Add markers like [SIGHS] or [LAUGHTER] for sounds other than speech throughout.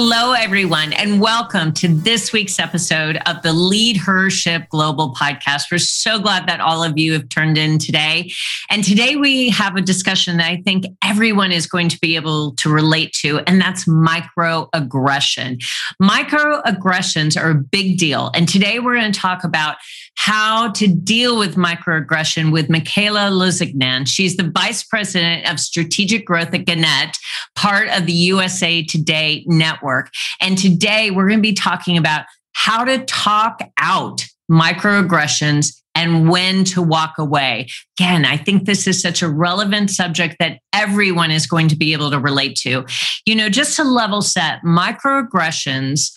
Hello, everyone, and welcome to this week's episode of the Leadership Global podcast. We're so glad that all of you have turned in today. And today we have a discussion that I think everyone is going to be able to relate to, and that's microaggression. Microaggressions are a big deal. And today we're going to talk about how to deal with microaggression with Michaela Lusignan. She's the Vice President of Strategic Growth at Gannett, part of the USA Today network. And today we're going to be talking about how to talk out microaggressions and when to walk away. Again, I think this is such a relevant subject that everyone is going to be able to relate to. You know, just to level set, microaggressions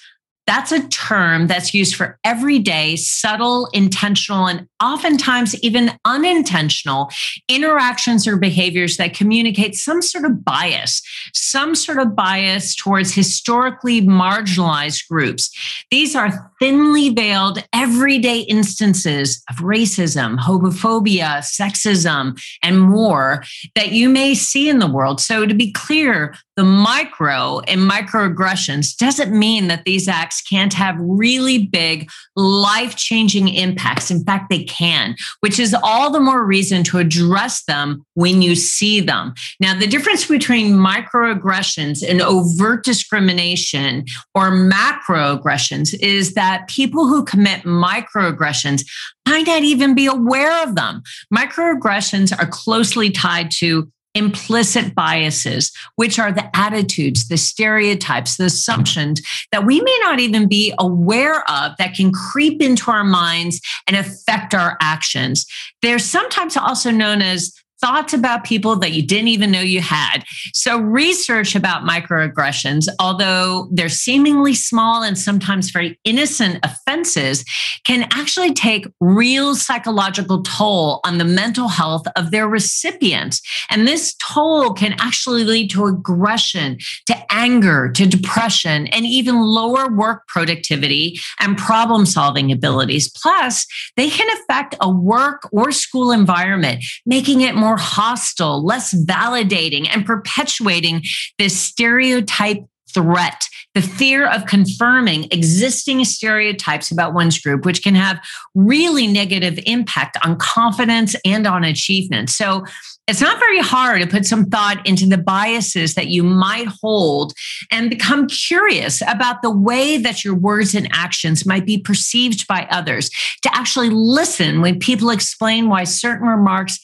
that's a term that's used for everyday, subtle, intentional, and oftentimes even unintentional interactions or behaviors that communicate some sort of bias, some sort of bias towards historically marginalized groups. These are thinly veiled, everyday instances of racism, homophobia, sexism, and more that you may see in the world. So, to be clear, the micro and microaggressions doesn't mean that these acts can't have really big, life changing impacts. In fact, they can, which is all the more reason to address them when you see them. Now, the difference between microaggressions and overt discrimination or macroaggressions is that people who commit microaggressions might not even be aware of them. Microaggressions are closely tied to implicit biases, which are the attitudes, the stereotypes, the assumptions that we may not even be aware of that can creep into our minds and affect our actions. They're sometimes also known as thoughts about people that you didn't even know you had. So, research about microaggressions, although they're seemingly small and sometimes very innocent offenses, can actually take real psychological toll on the mental health of their recipients. And this toll can actually lead to aggression, to anger, to depression, and even lower work productivity and problem solving abilities. Plus, they can affect a work or school environment, making it more more hostile, less validating, and perpetuating this stereotype threat the fear of confirming existing stereotypes about one's group, which can have really negative impact on confidence and on achievement. So it's not very hard to put some thought into the biases that you might hold and become curious about the way that your words and actions might be perceived by others, to actually listen when people explain why certain remarks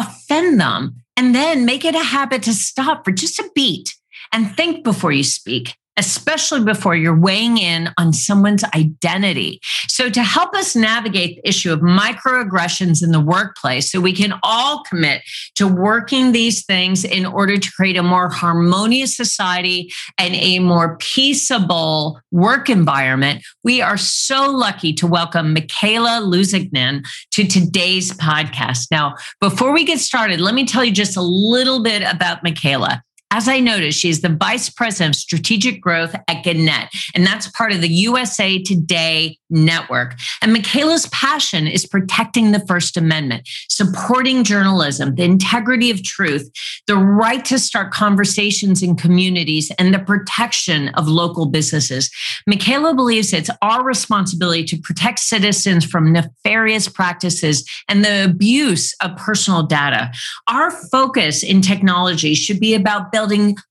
offend them, and then make it a habit to stop for just a beat and think before you speak especially before you're weighing in on someone's identity. So, to help us navigate the issue of microaggressions in the workplace, so we can all commit to working these things in order to create a more harmonious society and a more peaceable work environment, we are so lucky to welcome Michaela Luzignan to today's podcast. Now, before we get started, let me tell you just a little bit about Michaela. As I noticed, she's the vice president of strategic growth at Gannett, and that's part of the USA Today network. And Michaela's passion is protecting the First Amendment, supporting journalism, the integrity of truth, the right to start conversations in communities, and the protection of local businesses. Michaela believes it's our responsibility to protect citizens from nefarious practices and the abuse of personal data. Our focus in technology should be about building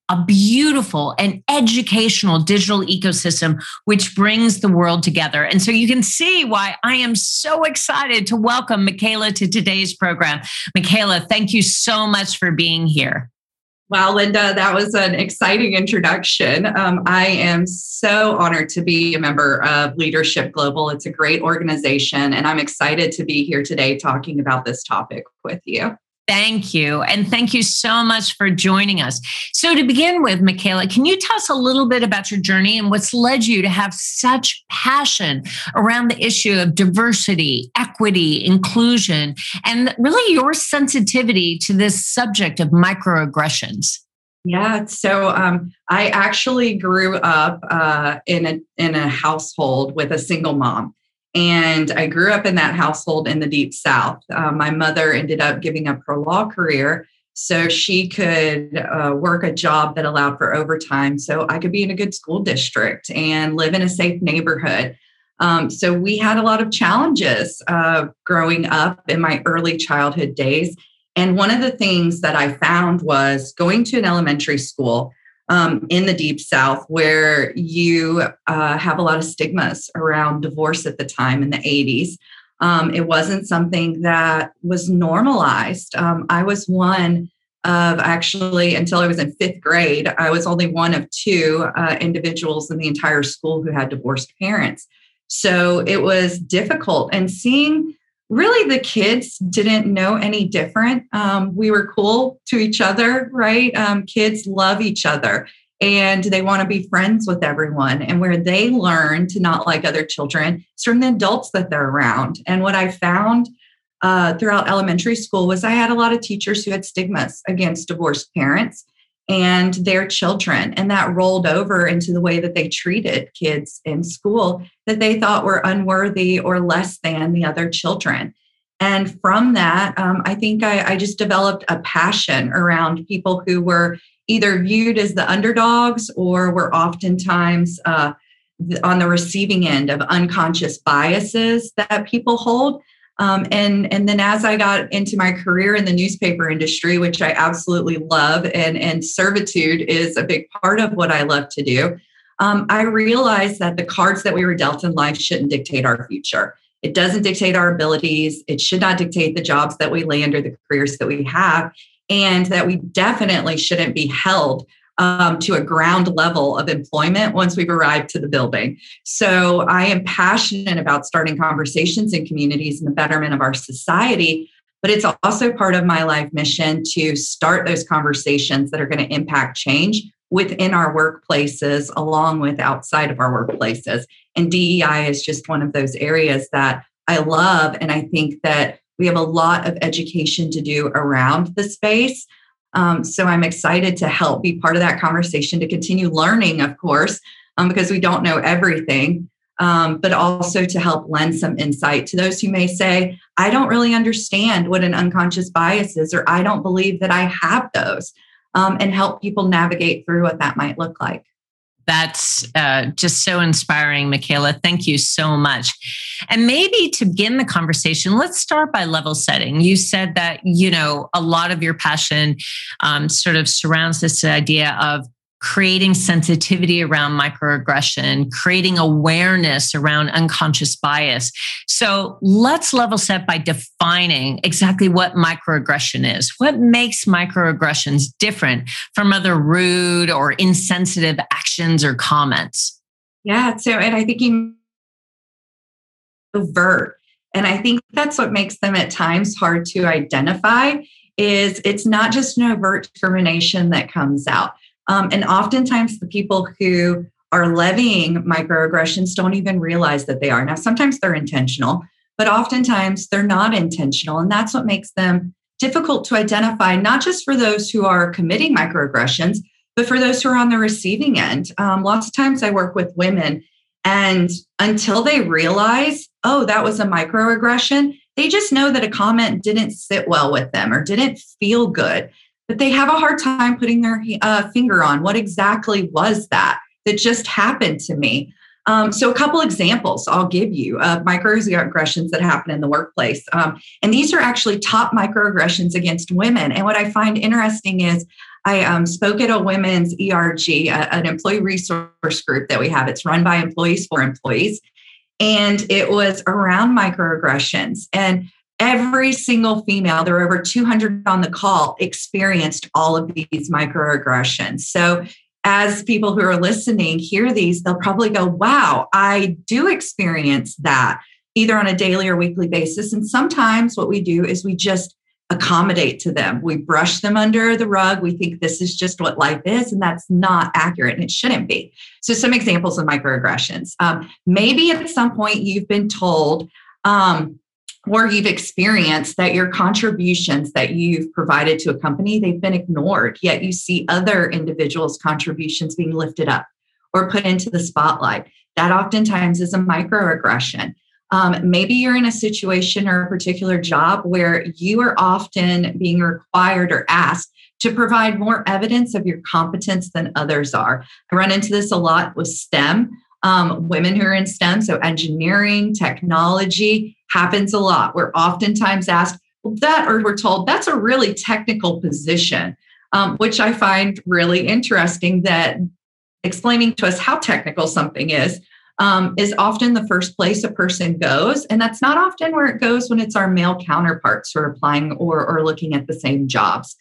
a beautiful and educational digital ecosystem which brings the world together. And so you can see why I am so excited to welcome Michaela to today's program. Michaela, thank you so much for being here. Wow, Linda, that was an exciting introduction. Um, I am so honored to be a member of Leadership Global. It's a great organization, and I'm excited to be here today talking about this topic with you. Thank you. And thank you so much for joining us. So, to begin with, Michaela, can you tell us a little bit about your journey and what's led you to have such passion around the issue of diversity, equity, inclusion, and really your sensitivity to this subject of microaggressions? Yeah, so um, I actually grew up uh, in a in a household with a single mom. And I grew up in that household in the deep south. Uh, my mother ended up giving up her law career so she could uh, work a job that allowed for overtime so I could be in a good school district and live in a safe neighborhood. Um, so we had a lot of challenges uh, growing up in my early childhood days. And one of the things that I found was going to an elementary school um, in the deep south where you uh, have a lot of stigmas around divorce at the time in the 80s um, it wasn't something that was normalized. Um, i was one of actually until i was in fifth grade i was only one of two uh, individuals in the entire school who had divorced parents. So it was difficult. And seeing really the kids didn't know any different. Um, we were cool to each other, right? Um, kids love each other and they want to be friends with everyone. And where they learn to not like other children is from the adults that they're around. And what I found uh, throughout elementary school was I had a lot of teachers who had stigmas against divorced parents and their children. And that rolled over into the way that they treated kids in school that they thought were unworthy or less than the other children. And from that, um, I think I, I just developed a passion around people who were either viewed as the underdogs or were oftentimes uh, on the receiving end of unconscious biases that people hold. Um, and and then as I got into my career in the newspaper industry, which I absolutely love, and and servitude is a big part of what I love to do. Um, I realized that the cards that we were dealt in life shouldn't dictate our future. It doesn't dictate our abilities. It should not dictate the jobs that we land or the careers that we have, and that we definitely shouldn't be held um, to a ground level of employment once we've arrived to the building. So I am passionate about starting conversations in communities and the betterment of our society. But it's also part of my life mission to start those conversations that are going to impact change within our workplaces, along with outside of our workplaces. And DEI is just one of those areas that I love. And I think that we have a lot of education to do around the space. Um, so I'm excited to help be part of that conversation to continue learning, of course, um, because we don't know everything, um, but also to help lend some insight to those who may say, I don't really understand what an unconscious bias is, or I don't believe that I have those, um, and help people navigate through what that might look like. That's uh, just so inspiring, Michaela. Thank you so much. And maybe to begin the conversation, let's start by level setting. You said that, you know, a lot of your passion um, sort of surrounds this idea of creating sensitivity around microaggression, creating awareness around unconscious bias. So let's level set by defining exactly what microaggression is. What makes microaggressions different from other rude or insensitive actions or comments? Yeah. So, and I think you overt. And I think that's what makes them at times hard to identify is it's not just an overt discrimination that comes out um, and oftentimes, the people who are levying microaggressions don't even realize that they are. Now, sometimes they're intentional, but oftentimes they're not intentional. And that's what makes them difficult to identify, not just for those who are committing microaggressions, but for those who are on the receiving end. Um, lots of times I work with women, and until they realize, oh, that was a microaggression, they just know that a comment didn't sit well with them or didn't feel good but they have a hard time putting their uh, finger on what exactly was that that just happened to me. Um, so, a couple examples I'll give you of microaggressions that happen in the workplace. Um, and these are actually top microaggressions against women. And what I find interesting is I um, spoke at a women's ERG, a, an employee resource group that we have. It's run by employees for employees. And it was around microaggressions. And every single female, there were over 200 on the call, experienced all of these microaggressions. So as people who are listening hear these, they'll probably go, wow, I do experience that either on a daily or weekly basis. And sometimes what we do is we just accommodate to them. We brush them under the rug. We think this is just what life is, and that's not accurate and it shouldn't be. So, some examples of microaggressions. Um, maybe at some point you've been told, um, or you've experienced that your contributions that you've provided to a company they've been ignored yet you see other individuals contributions being lifted up or put into the spotlight that oftentimes is a microaggression um, maybe you're in a situation or a particular job where you are often being required or asked to provide more evidence of your competence than others are. I run into this a lot with STEM, um, women who are in STEM, so engineering, technology happens a lot. We're oftentimes asked, that, or we're told that's a really technical position, um, which I find really interesting that explaining to us how technical something is um, is often the first place a person goes. And that's not often where it goes when it's our male counterparts who are applying or, or looking at the same jobs.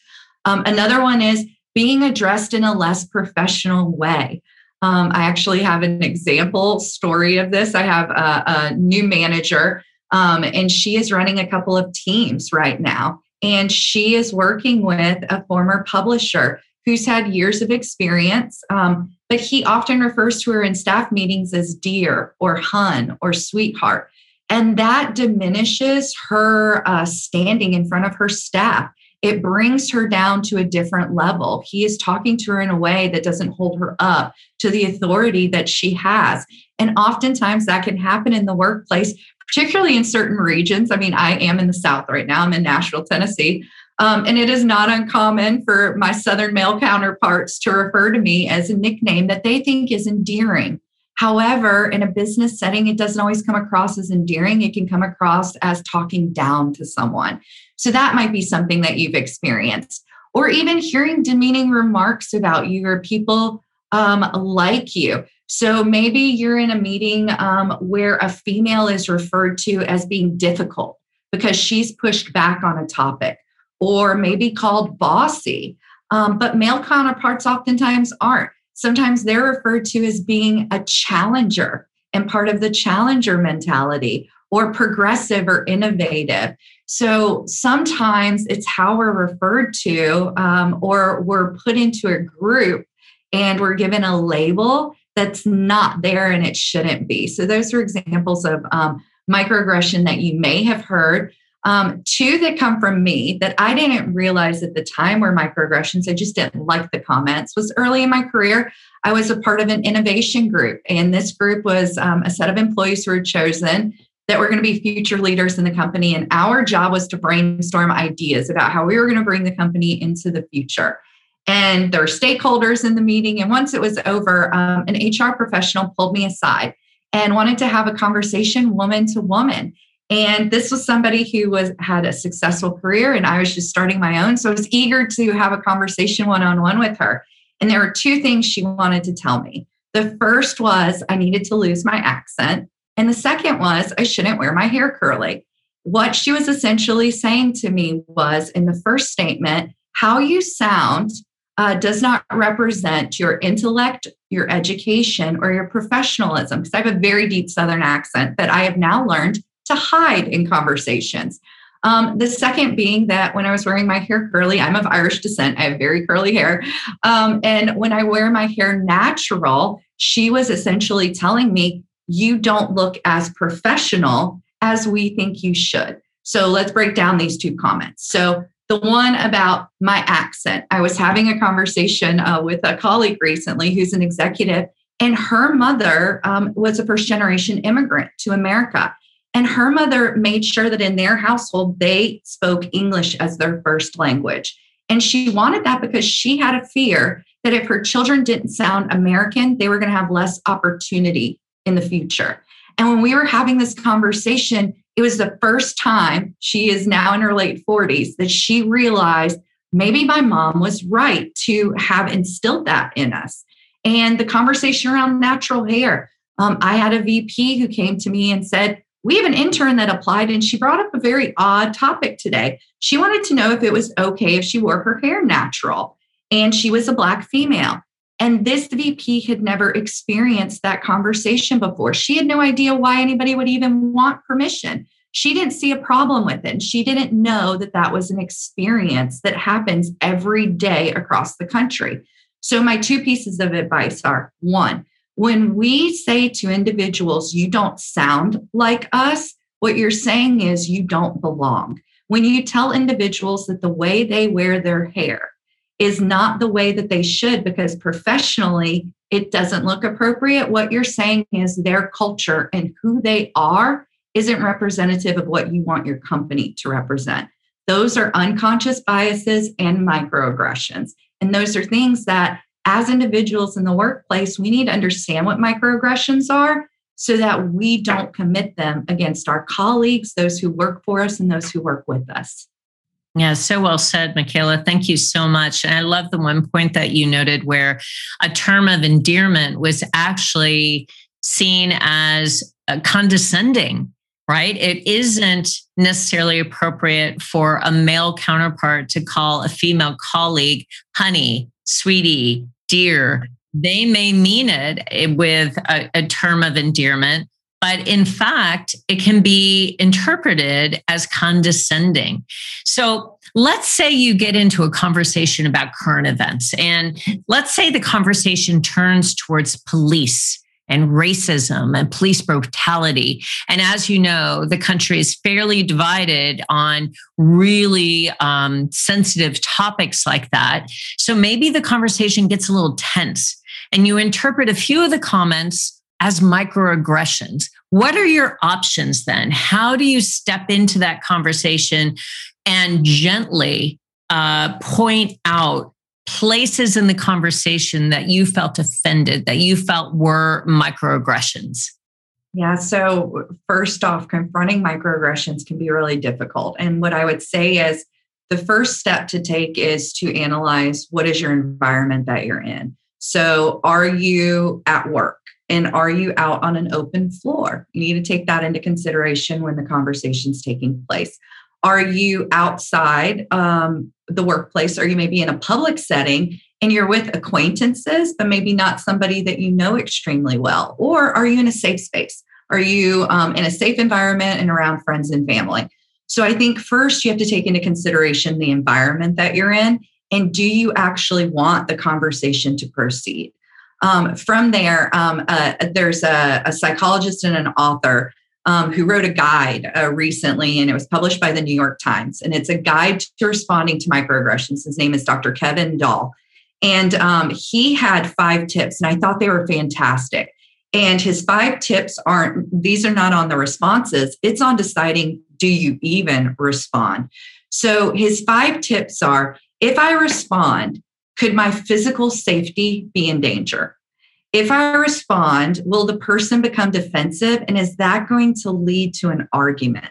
Um, another one is being addressed in a less professional way. Um, I actually have an example story of this. I have a, a new manager, um, and she is running a couple of teams right now. And she is working with a former publisher who's had years of experience. Um, but he often refers to her in staff meetings as dear or hun or sweetheart. And that diminishes her uh, standing in front of her staff. It brings her down to a different level. He is talking to her in a way that doesn't hold her up to the authority that she has. And oftentimes that can happen in the workplace, particularly in certain regions. I mean, I am in the South right now, I'm in Nashville, Tennessee. Um, and it is not uncommon for my Southern male counterparts to refer to me as a nickname that they think is endearing. However, in a business setting, it doesn't always come across as endearing. It can come across as talking down to someone. So that might be something that you've experienced. Or even hearing demeaning remarks about you or people um, like you. So maybe you're in a meeting um, where a female is referred to as being difficult because she's pushed back on a topic or maybe called bossy. Um, but male counterparts oftentimes aren't. Sometimes they're referred to as being a challenger and part of the challenger mentality or progressive or innovative. So sometimes it's how we're referred to um, or we're put into a group and we're given a label that's not there and it shouldn't be. So those are examples of um, microaggression that you may have heard. Um, two that come from me that I didn't realize at the time were microaggressions. I just didn't like the comments. Was early in my career, I was a part of an innovation group, and this group was um, a set of employees who were chosen that were going to be future leaders in the company. And our job was to brainstorm ideas about how we were going to bring the company into the future. And there were stakeholders in the meeting. And once it was over, um, an HR professional pulled me aside and wanted to have a conversation woman to woman and this was somebody who was had a successful career and I was just starting my own. So I was eager to have a conversation one-on-one with her. And there were two things she wanted to tell me. The first was I needed to lose my accent. And the second was I shouldn't wear my hair curly. What she was essentially saying to me was in the first statement, how you sound uh, does not represent your intellect, your education, or your professionalism. Because I have a very deep Southern accent that I have now learned to hide in conversations. Um, the second being that when I was wearing my hair curly, I'm of Irish descent, I have very curly hair. Um, and when I wear my hair natural, she was essentially telling me, You don't look as professional as we think you should. So let's break down these two comments. So the one about my accent, I was having a conversation uh, with a colleague recently who's an executive, and her mother um, was a first generation immigrant to America. And her mother made sure that in their household, they spoke English as their first language. And she wanted that because she had a fear that if her children didn't sound American, they were going to have less opportunity in the future. And when we were having this conversation, it was the first time she is now in her late 40s that she realized maybe my mom was right to have instilled that in us. And the conversation around natural hair. Um, I had a VP who came to me and said, we have an intern that applied and she brought up a very odd topic today. She wanted to know if it was okay if she wore her hair natural and she was a Black female. And this VP had never experienced that conversation before. She had no idea why anybody would even want permission. She didn't see a problem with it. And she didn't know that that was an experience that happens every day across the country. So, my two pieces of advice are one, when we say to individuals, you don't sound like us, what you're saying is you don't belong. When you tell individuals that the way they wear their hair is not the way that they should because professionally it doesn't look appropriate. What you're saying is their culture and who they are isn't representative of what you want your company to represent. Those are unconscious biases and microaggressions. And those are things that, as individuals in the workplace, we need to understand what microaggressions are so that we don't commit them against our colleagues, those who work for us, and those who work with us. Yeah, so well said, Michaela. Thank you so much. And I love the one point that you noted where a term of endearment was actually seen as uh, condescending, right? It isn't necessarily appropriate for a male counterpart to call a female colleague honey, sweetie, dear. They may mean it eh, with a, a term of endearment, but in fact, it can be interpreted as condescending. So let's say you get into a conversation about current events, and let's say the conversation turns towards police and racism and police brutality. And as you know, the country is fairly divided on really um, sensitive topics like that. So maybe the conversation gets a little tense, and you interpret a few of the comments as microaggressions. What are your options then? How do you step into that conversation and gently uh, point out places in the conversation that you felt offended, that you felt were microaggressions? Yeah, so first off, confronting microaggressions can be really difficult. And what I would say is the first step to take is to analyze what is your environment that you're in. So, are you at work? And are you out on an open floor? You need to take that into consideration when the conversation's taking place. Are you outside um, the workplace? Or you may be in a public setting and you're with acquaintances, but maybe not somebody that you know extremely well? Or are you in a safe space? Are you um, in a safe environment and around friends and family? So I think first you have to take into consideration the environment that you're in. And do you actually want the conversation to proceed? Um, from there, um, uh, there's a, a, psychologist and an author um, who wrote a guide uh, recently, and it was published by the New York Times. And it's a guide to responding to microaggressions. His name is Dr. Kevin Nadal. And um, he had five tips, and I thought they were fantastic. And his five tips aren't, these are not on the responses, it's on deciding do you even respond? So his five tips are if I respond, could my physical safety be in danger? If I respond, will the person become defensive? And is that going to lead to an argument?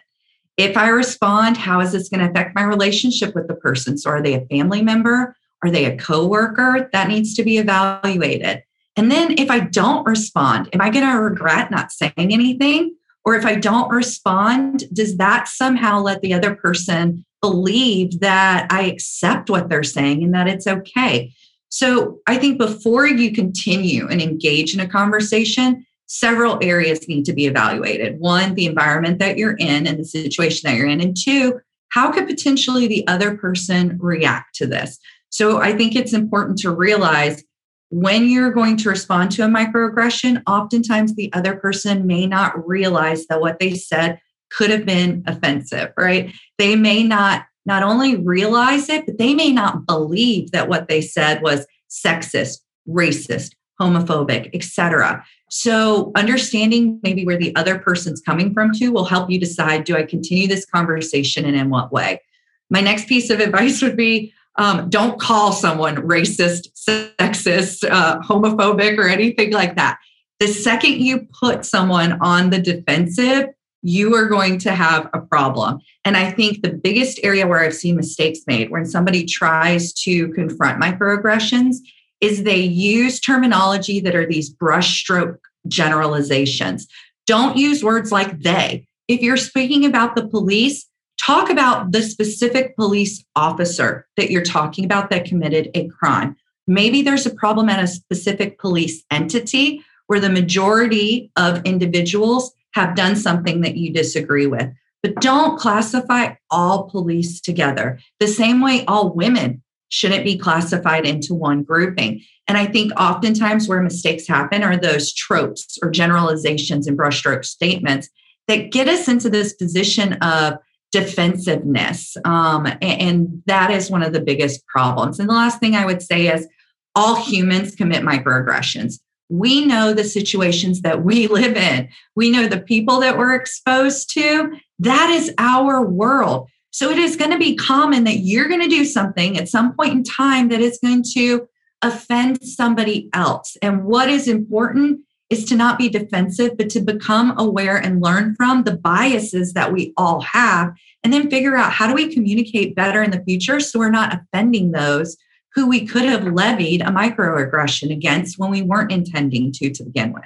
If I respond, how is this going to affect my relationship with the person? So, are they a family member? Are they a coworker? That needs to be evaluated. And then, if I don't respond, am I going to regret not saying anything? Or if I don't respond, does that somehow let the other person believe that I accept what they're saying and that it's okay. So I think before you continue and engage in a conversation, several areas need to be evaluated. One, the environment that you're in and the situation that you're in. And two, how could potentially the other person react to this? So I think it's important to realize when you're going to respond to a microaggression, oftentimes the other person may not realize that what they said could have been offensive, right? They may not not only realize it, but they may not believe that what they said was sexist, racist, homophobic, etc. So understanding maybe where the other person's coming from too will help you decide do I continue this conversation and in what way? My next piece of advice would be um, don't call someone racist, sexist, uh, homophobic, or anything like that. The second you put someone on the defensive, you are going to have a problem. And I think the biggest area where I've seen mistakes made when somebody tries to confront microaggressions is they use terminology that are these brushstroke generalizations. Don't use words like they. if you're speaking about the police, talk about the specific police officer that you're talking about that committed a crime. Maybe there's a problem at a specific police entity where the majority of individuals have done something that you disagree with. But don't classify all police together. The same way all women shouldn't be classified into one grouping. And I think oftentimes where mistakes happen are those tropes or generalizations and brushstroke statements that get us into this position of defensiveness. Um, and, and that is one of the biggest problems. And the last thing I would say is all humans commit microaggressions. We know the situations that we [LAUGHS] live in, we know the people that we're exposed to. That is our world. So it is going to be common that you're going to do something at some point in time that is going to offend somebody else. And what is important is to not be defensive, but to become aware and learn from the biases that we all have, and then figure out how do we communicate better in the future so we're not offending those who we could have levied a microaggression against when we weren't intending to to begin with.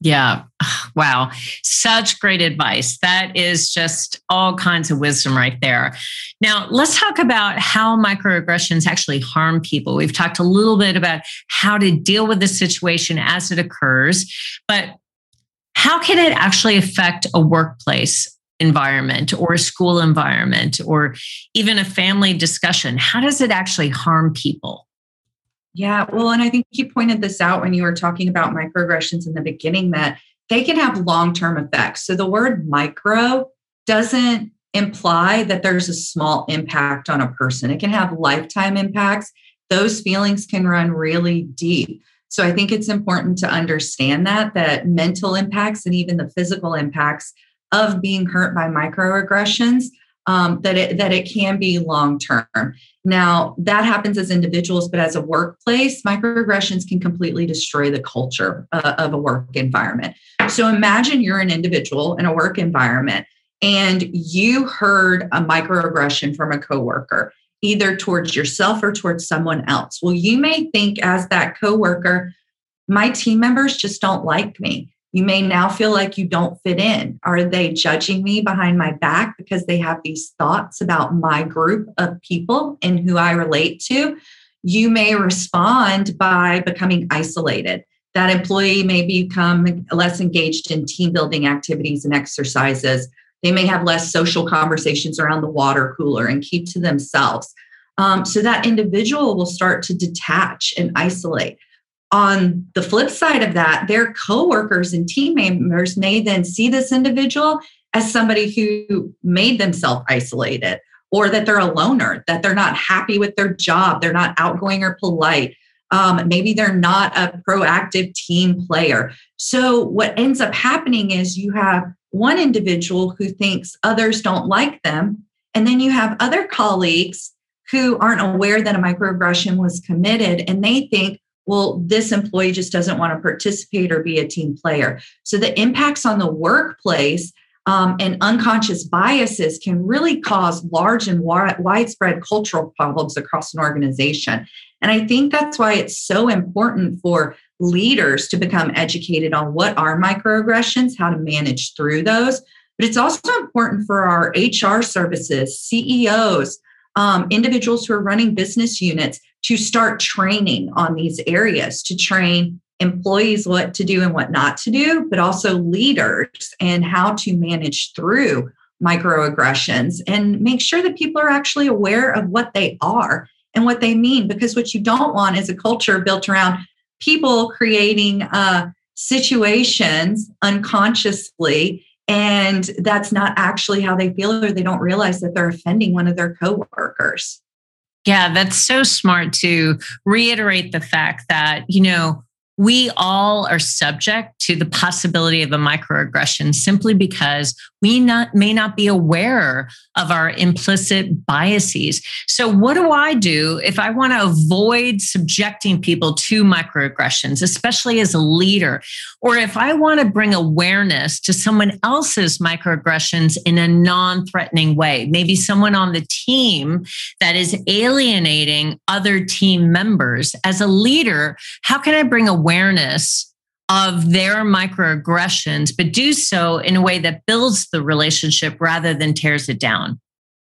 Yeah. [SIGHS] Wow. Such great advice. That is just all kinds of wisdom right there. Now, let's talk about how microaggressions actually harm people. We've talked a little bit about how to deal with the situation as it occurs, but how can it actually affect a workplace environment or a school environment or even a family discussion? How does it actually harm people? Yeah, well, and I think you pointed this out when you were talking about microaggressions in the beginning that they can have long term effects. So the word micro doesn't imply that there's a small impact on a person, it can have lifetime impacts. Those feelings can run really deep. So I think it's important to understand that that mental impacts and even the physical impacts of being hurt by microaggressions um, that it that it can be long term. Now that happens as individuals, but as a workplace, microaggressions can completely destroy the culture uh, of a work environment. So imagine you're an individual in a work environment and you heard a microaggression from a coworker, either towards yourself or towards someone else. Well, you may think as that coworker, my team members just don't like me. You may now feel like you don't fit in. Are they judging me behind my back because they have these thoughts about my group of people and who I relate to? You may respond by becoming isolated. That employee may become less engaged in team building activities and exercises. They may have less social conversations around the water cooler and keep to themselves. Um, so that individual will start to detach and isolate on the flip side of that, their coworkers and team members may then see this individual as somebody who made themselves isolated or that they're a loner, that they're not happy with their job, they're not outgoing or polite. Um, maybe they're not a proactive team player. So, what ends up happening is you have one individual who thinks others don't like them, and then you have other colleagues who aren't aware that a microaggression was committed and they think, well, this employee just doesn't want to participate or be a team player. So the impacts on the workplace um, and unconscious biases can really cause large and widespread cultural problems across an organization. And I think that's why it's so important for leaders to become educated on what are microaggressions, how to manage through those. But it's also important for our HR services, CEOs, um, individuals who are running business units to start training on these areas to train employees what to do and what not to do, but also leaders and how to manage through microaggressions and make sure that people are actually aware of what they are and what they mean. Because what you don't want is a culture built around people creating uh, situations unconsciously and that's not actually how they feel or they don't realize that they're offending one of their coworkers. Yeah, that's so smart to reiterate the fact that, you know, we all are subject to the possibility of a microaggression simply because we not, may not be aware of our implicit biases. So, what do I do if I want to avoid subjecting people to microaggressions, especially as a leader? Or if I want to bring awareness to someone else's microaggressions in a non threatening way, maybe someone on the team that is alienating other team members. As a leader, how can I bring awareness? Of their microaggressions, but do so in a way that builds the relationship rather than tears it down?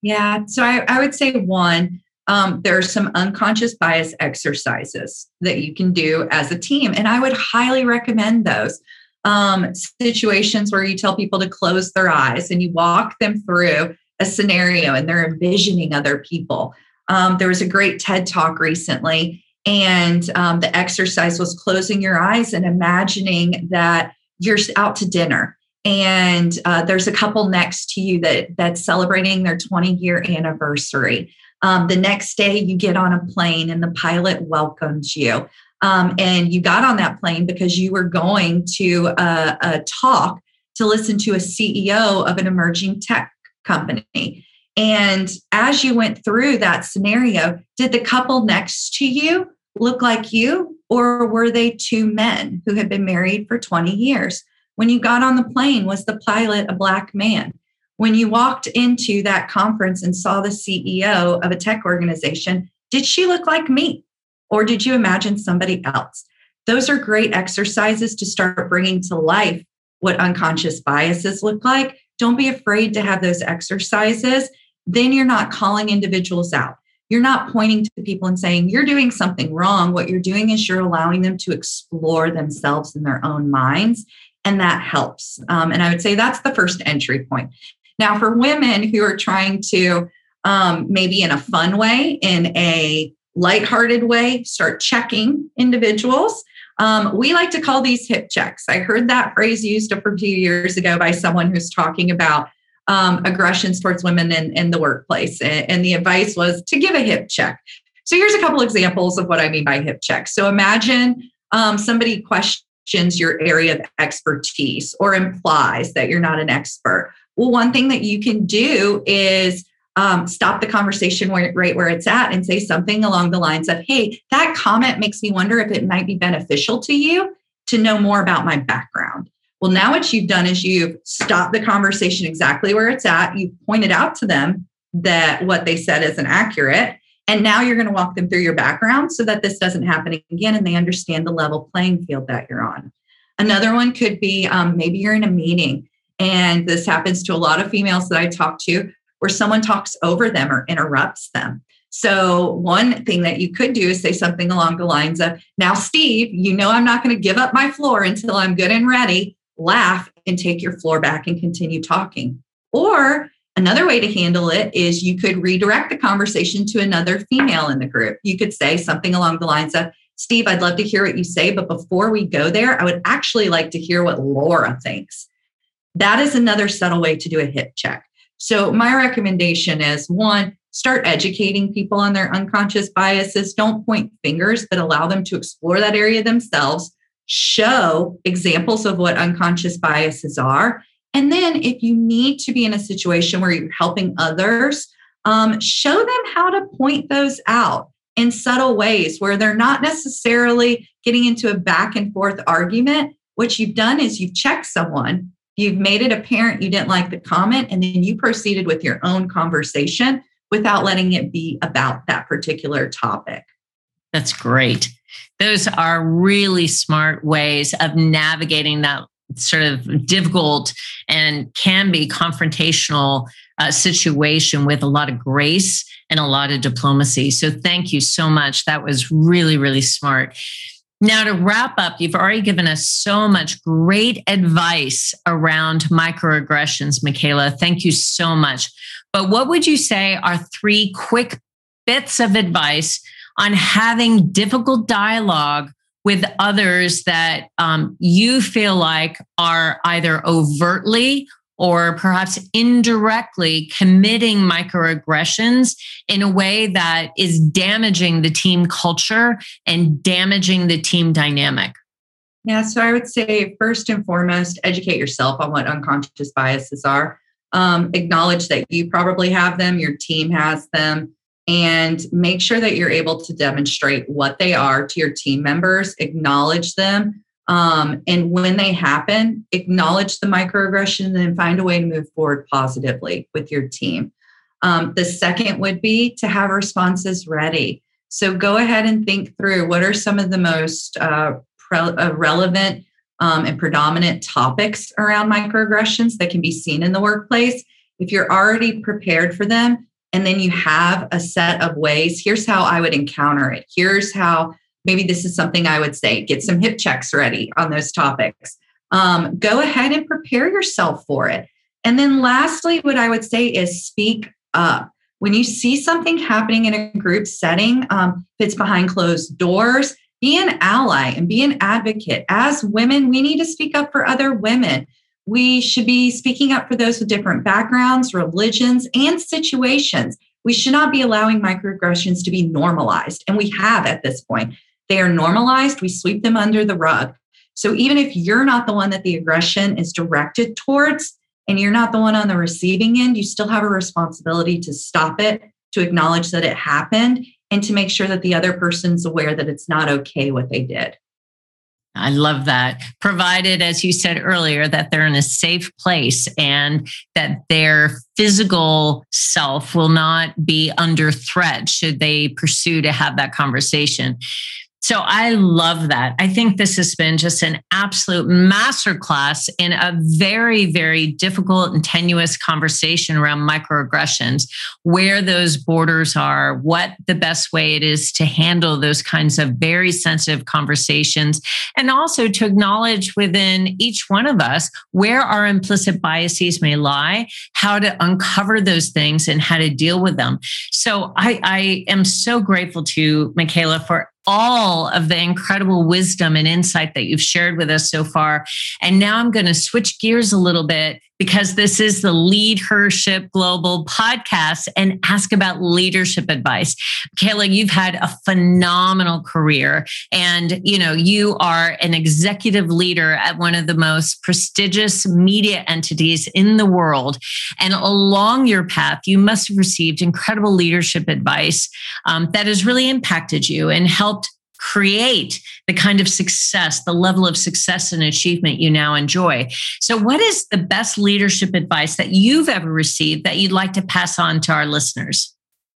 Yeah. So I, I would say one, um, there are some unconscious bias exercises that you can do as a team. And I would highly recommend those um, situations where you tell people to close their eyes and you walk them through a scenario and they're envisioning other people. Um, there was a great TED talk recently, and um, the exercise was closing your eyes and imagining that you're out to dinner. And uh, there's a couple next to you that that's celebrating their 20 year anniversary. Um, the next day you get on a plane and the pilot welcomes you. Um, and you got on that plane because you were going to a, a talk to listen to a ceo of an emerging tech company and as you went through that scenario did the couple next to you look like you or were they two men who had been married for 20 years when you got on the plane, was the pilot a black man? When you walked into that conference and saw the CEO of a tech organization, did she look like me? Or did you imagine somebody else? Those are great exercises to start bringing to life what unconscious biases look like. Don't be afraid to have those exercises. Then you're not calling individuals out. You're not pointing to people and saying, you're doing something wrong. What you're doing is you're allowing them to explore themselves in their own minds and that helps. Um, and I would say that's the first entry point. Now, for women who are trying to um, maybe in a fun way, in a lighthearted way, start checking individuals. Um, we like to call these hip checks. I heard that phrase used a few years ago by someone who's talking about um, aggressions towards women in, in the workplace. And, and the advice was to give a hip check. So here's a couple examples of what I mean by hip check. So imagine um, somebody questions your area of expertise or implies that you're not an expert. Well, one thing that you can do is um, stop the conversation right where it's at and say something along the lines of, Hey, that comment makes me wonder if it might be beneficial to you to know more about my background. Well, now what you've done is you've stopped the conversation exactly where it's at. You've pointed out to them that what they said isn't accurate. And now you're going to walk them through your background so that this doesn't happen again and they understand the level playing field that you're on. Another one could be um, maybe you're in a meeting, and this happens to a lot of females that I talk to where someone talks over them or interrupts them. So, one thing that you could do is say something along the lines of, Now, Steve, you know I'm not going to give up my floor until I'm good and ready. Laugh and take your floor back and continue talking. Or Another way to handle it is you could redirect the conversation to another female in the group. You could say something along the lines of, Steve, I'd love to hear what you say, but before we go there, I would actually like to hear what Laura thinks. That is another subtle way to do a hip check. So, my recommendation is one, start educating people on their unconscious biases. Don't point fingers, but allow them to explore that area themselves. Show examples of what unconscious biases are and then, if you need to be in a situation where you're helping others, um, show them how to point those out in subtle ways where they're not necessarily getting into a back and forth argument. What you've done is you've checked someone, you've made it apparent you didn't like the comment, and then you proceeded with your own conversation without letting it be about that particular topic. That's great. Those are really smart ways of navigating that sort of difficult and can be confrontational uh, situation with a lot of grace and a lot of diplomacy. So thank you so much. That was really, really smart. Now, to wrap up, you've already given us so much great advice around microaggressions, Michaela. Thank you so much. But what would you say are three quick bits of advice on having difficult dialogue with others that um, you feel like are either overtly or perhaps indirectly committing microaggressions in a way that is damaging the team culture and damaging the team dynamic? Yeah, so I would say first and foremost, educate yourself on what unconscious biases are. Um, acknowledge that you probably have them, your team has them, and make sure that you're able to demonstrate what they are to your team members, acknowledge them. Um, and when they happen, acknowledge the microaggression and find a way to move forward positively with your team. Um, the second would be to have responses ready. So go ahead and think through what are some of the most uh, pre- uh, relevant um, and predominant topics around microaggressions that can be seen in the workplace, if you're already prepared for them and then you have a set of ways, here's how I would encounter it. Here's how maybe this is something I would say get some hip checks ready on those topics. Um, go ahead and prepare yourself for it. And then, lastly, what I would say is speak up. When you see something happening in a group setting, um, if it's behind closed doors, be an ally and be an advocate. As women, we need to speak up for other women. We should be speaking up for those with different backgrounds, religions, and situations. We should not be allowing microaggressions to be normalized. And we have at this point. They are normalized, we sweep them under the rug. So even if you're not the one that the aggression is directed towards, and you're not the one on the receiving end, you still have a responsibility to stop it, to acknowledge that it happened, and to make sure that the other person's aware that it's not okay what they did. I love that. Provided, as you said earlier, that they're in a safe place and that their physical self will not be under threat should they pursue to have that conversation. So I love that. I think this has been just an absolute masterclass in a very, very difficult and tenuous conversation around microaggressions, where those borders are, what the best way it is to handle those kinds of very sensitive conversations, and also to acknowledge within each one of us where our implicit biases may lie, how to uncover those things and how to deal with them. So I, I am so grateful to Michaela for all of the incredible wisdom and insight that you've shared with us so far. And now I'm going to switch gears a little bit because this is the LeadHERship Global podcast and ask about leadership advice. Kayla, you've had a phenomenal career and you know, you are an executive leader at one of the most prestigious media entities in the world. And along your path, you must have received incredible leadership advice um, that has really impacted you and helped create the kind of success, the level of success and achievement you now enjoy. So, what is the best leadership advice that you've ever received that you'd like to pass on to our listeners?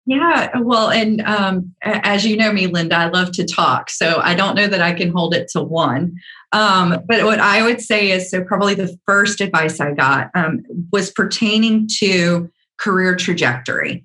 Yeah, well, and um, as you know me, Linda, I love to talk. So I don't know that I can hold it to one. Um, but what I would say is so probably the first advice I got um, was pertaining to career trajectory.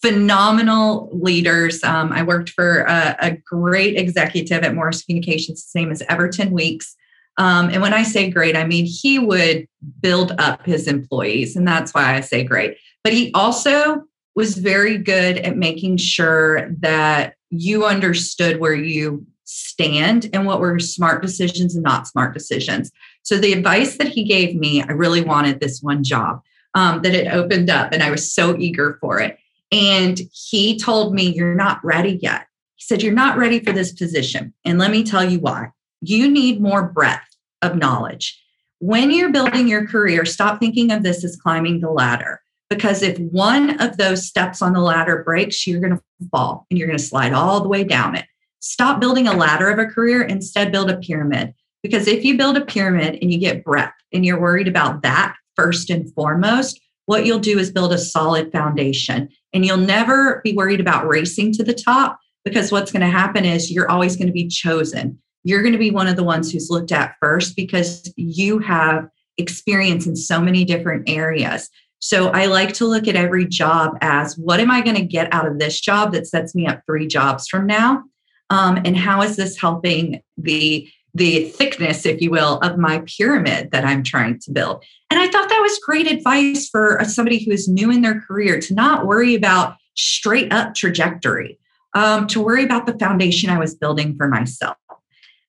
Phenomenal leaders. Um, I worked for a, a, great executive at Morris Communications, same as Everton Weeks. Um, and when I say great, I mean he would build up his employees, and that's why I say great. But he also was very good at making sure that you understood where you stand and what were smart decisions and not smart decisions. So the advice that he gave me, I really wanted this one job um, that it opened up, and I was so eager for it. And he told me, You're not ready yet. He said, You're not ready for this position. And let me tell you why. You need more breadth of knowledge. When you're building your career, stop thinking of this as climbing the ladder. Because if one of those steps on the ladder breaks, you're going to fall and you're going to slide all the way down it. Stop building a ladder of a career, instead, build a pyramid. Because if you build a pyramid and you get breadth and you're worried about that first and foremost, what you'll do is build a solid foundation and you'll never be worried about racing to the top because what's going to happen is you're always going to be chosen. You're going to be one of the ones who's looked at first because you have experience in so many different areas. So I like to look at every job as what am I going to get out of this job that sets me up three jobs from now? Um, and how is this helping the the thickness, if you will, of my pyramid that I'm trying to build. And I thought that was great advice for somebody who is new in their career to not worry about straight up trajectory, um, to worry about the foundation I was building for myself.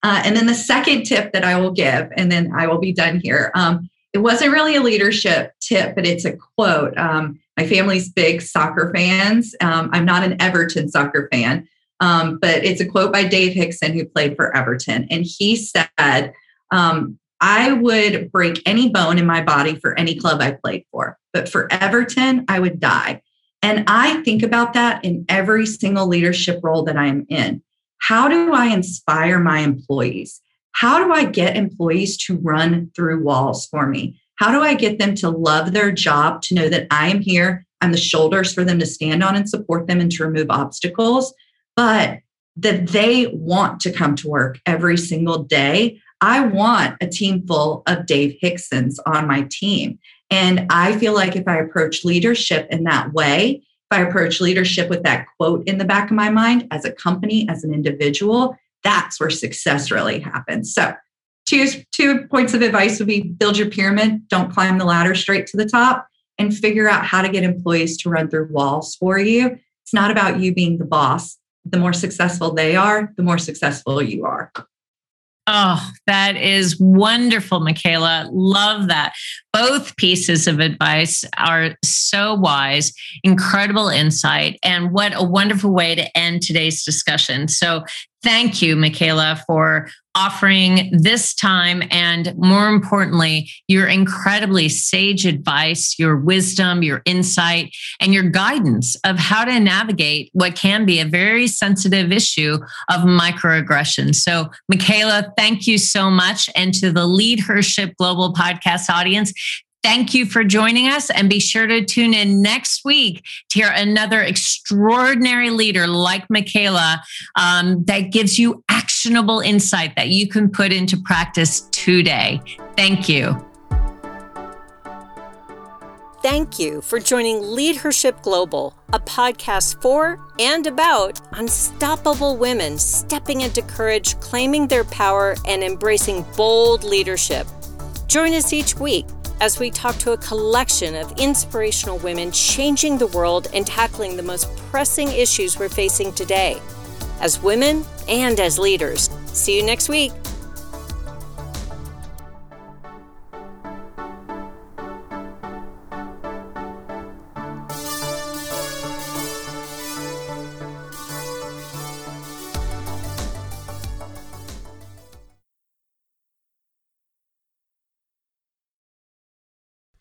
Uh, and then the second tip that I will give, and then I will be done here. Um, it wasn't really a leadership tip, but it's a quote. Um, my family's big soccer fans. Um, I'm not an Everton soccer fan, um, but it's a quote by Dave Hickson, who played for Everton. And he said, um, I would break any bone in my body for any club I played for, but for Everton, I would die. And I think about that in every single leadership role that I'm in. How do I inspire my employees? How do I get employees to run through walls for me? How do I get them to love their job, to know that I am here, I'm the shoulders for them to stand on and support them and to remove obstacles? But that they want to come to work every single day. I want a team full of Dave Hicksons on my team. And I feel like if I approach leadership in that way, if I approach leadership with that quote in the back of my mind as a company, as an individual, that's where success really happens. So, two, two points of advice would be build your pyramid, don't climb the ladder straight to the top, and figure out how to get employees to run through walls for you. It's not about you being the boss. The more successful they are, the more successful you are. Oh, that is wonderful, Michaela. Love that. Both pieces of advice are so wise, incredible insight, and what a wonderful way to end today's discussion. So, thank you, Michaela, for offering this time and more importantly, your incredibly sage advice, your wisdom, your insight, and your guidance of how to navigate what can be a very sensitive issue of microaggression. So, Michaela, thank you so much. And to the LeadHERship Global podcast audience, Thank you for joining us and be sure to tune in next week to hear another extraordinary leader like Michaela um, that gives you actionable insight that you can put into practice today. Thank you. Thank you for joining Leadership Global, a podcast for and about unstoppable women stepping into courage, claiming their power, and embracing bold leadership. Join us each week as we talk to a collection of inspirational women changing the world and tackling the most pressing issues we're facing today, as women and as leaders. See you next week.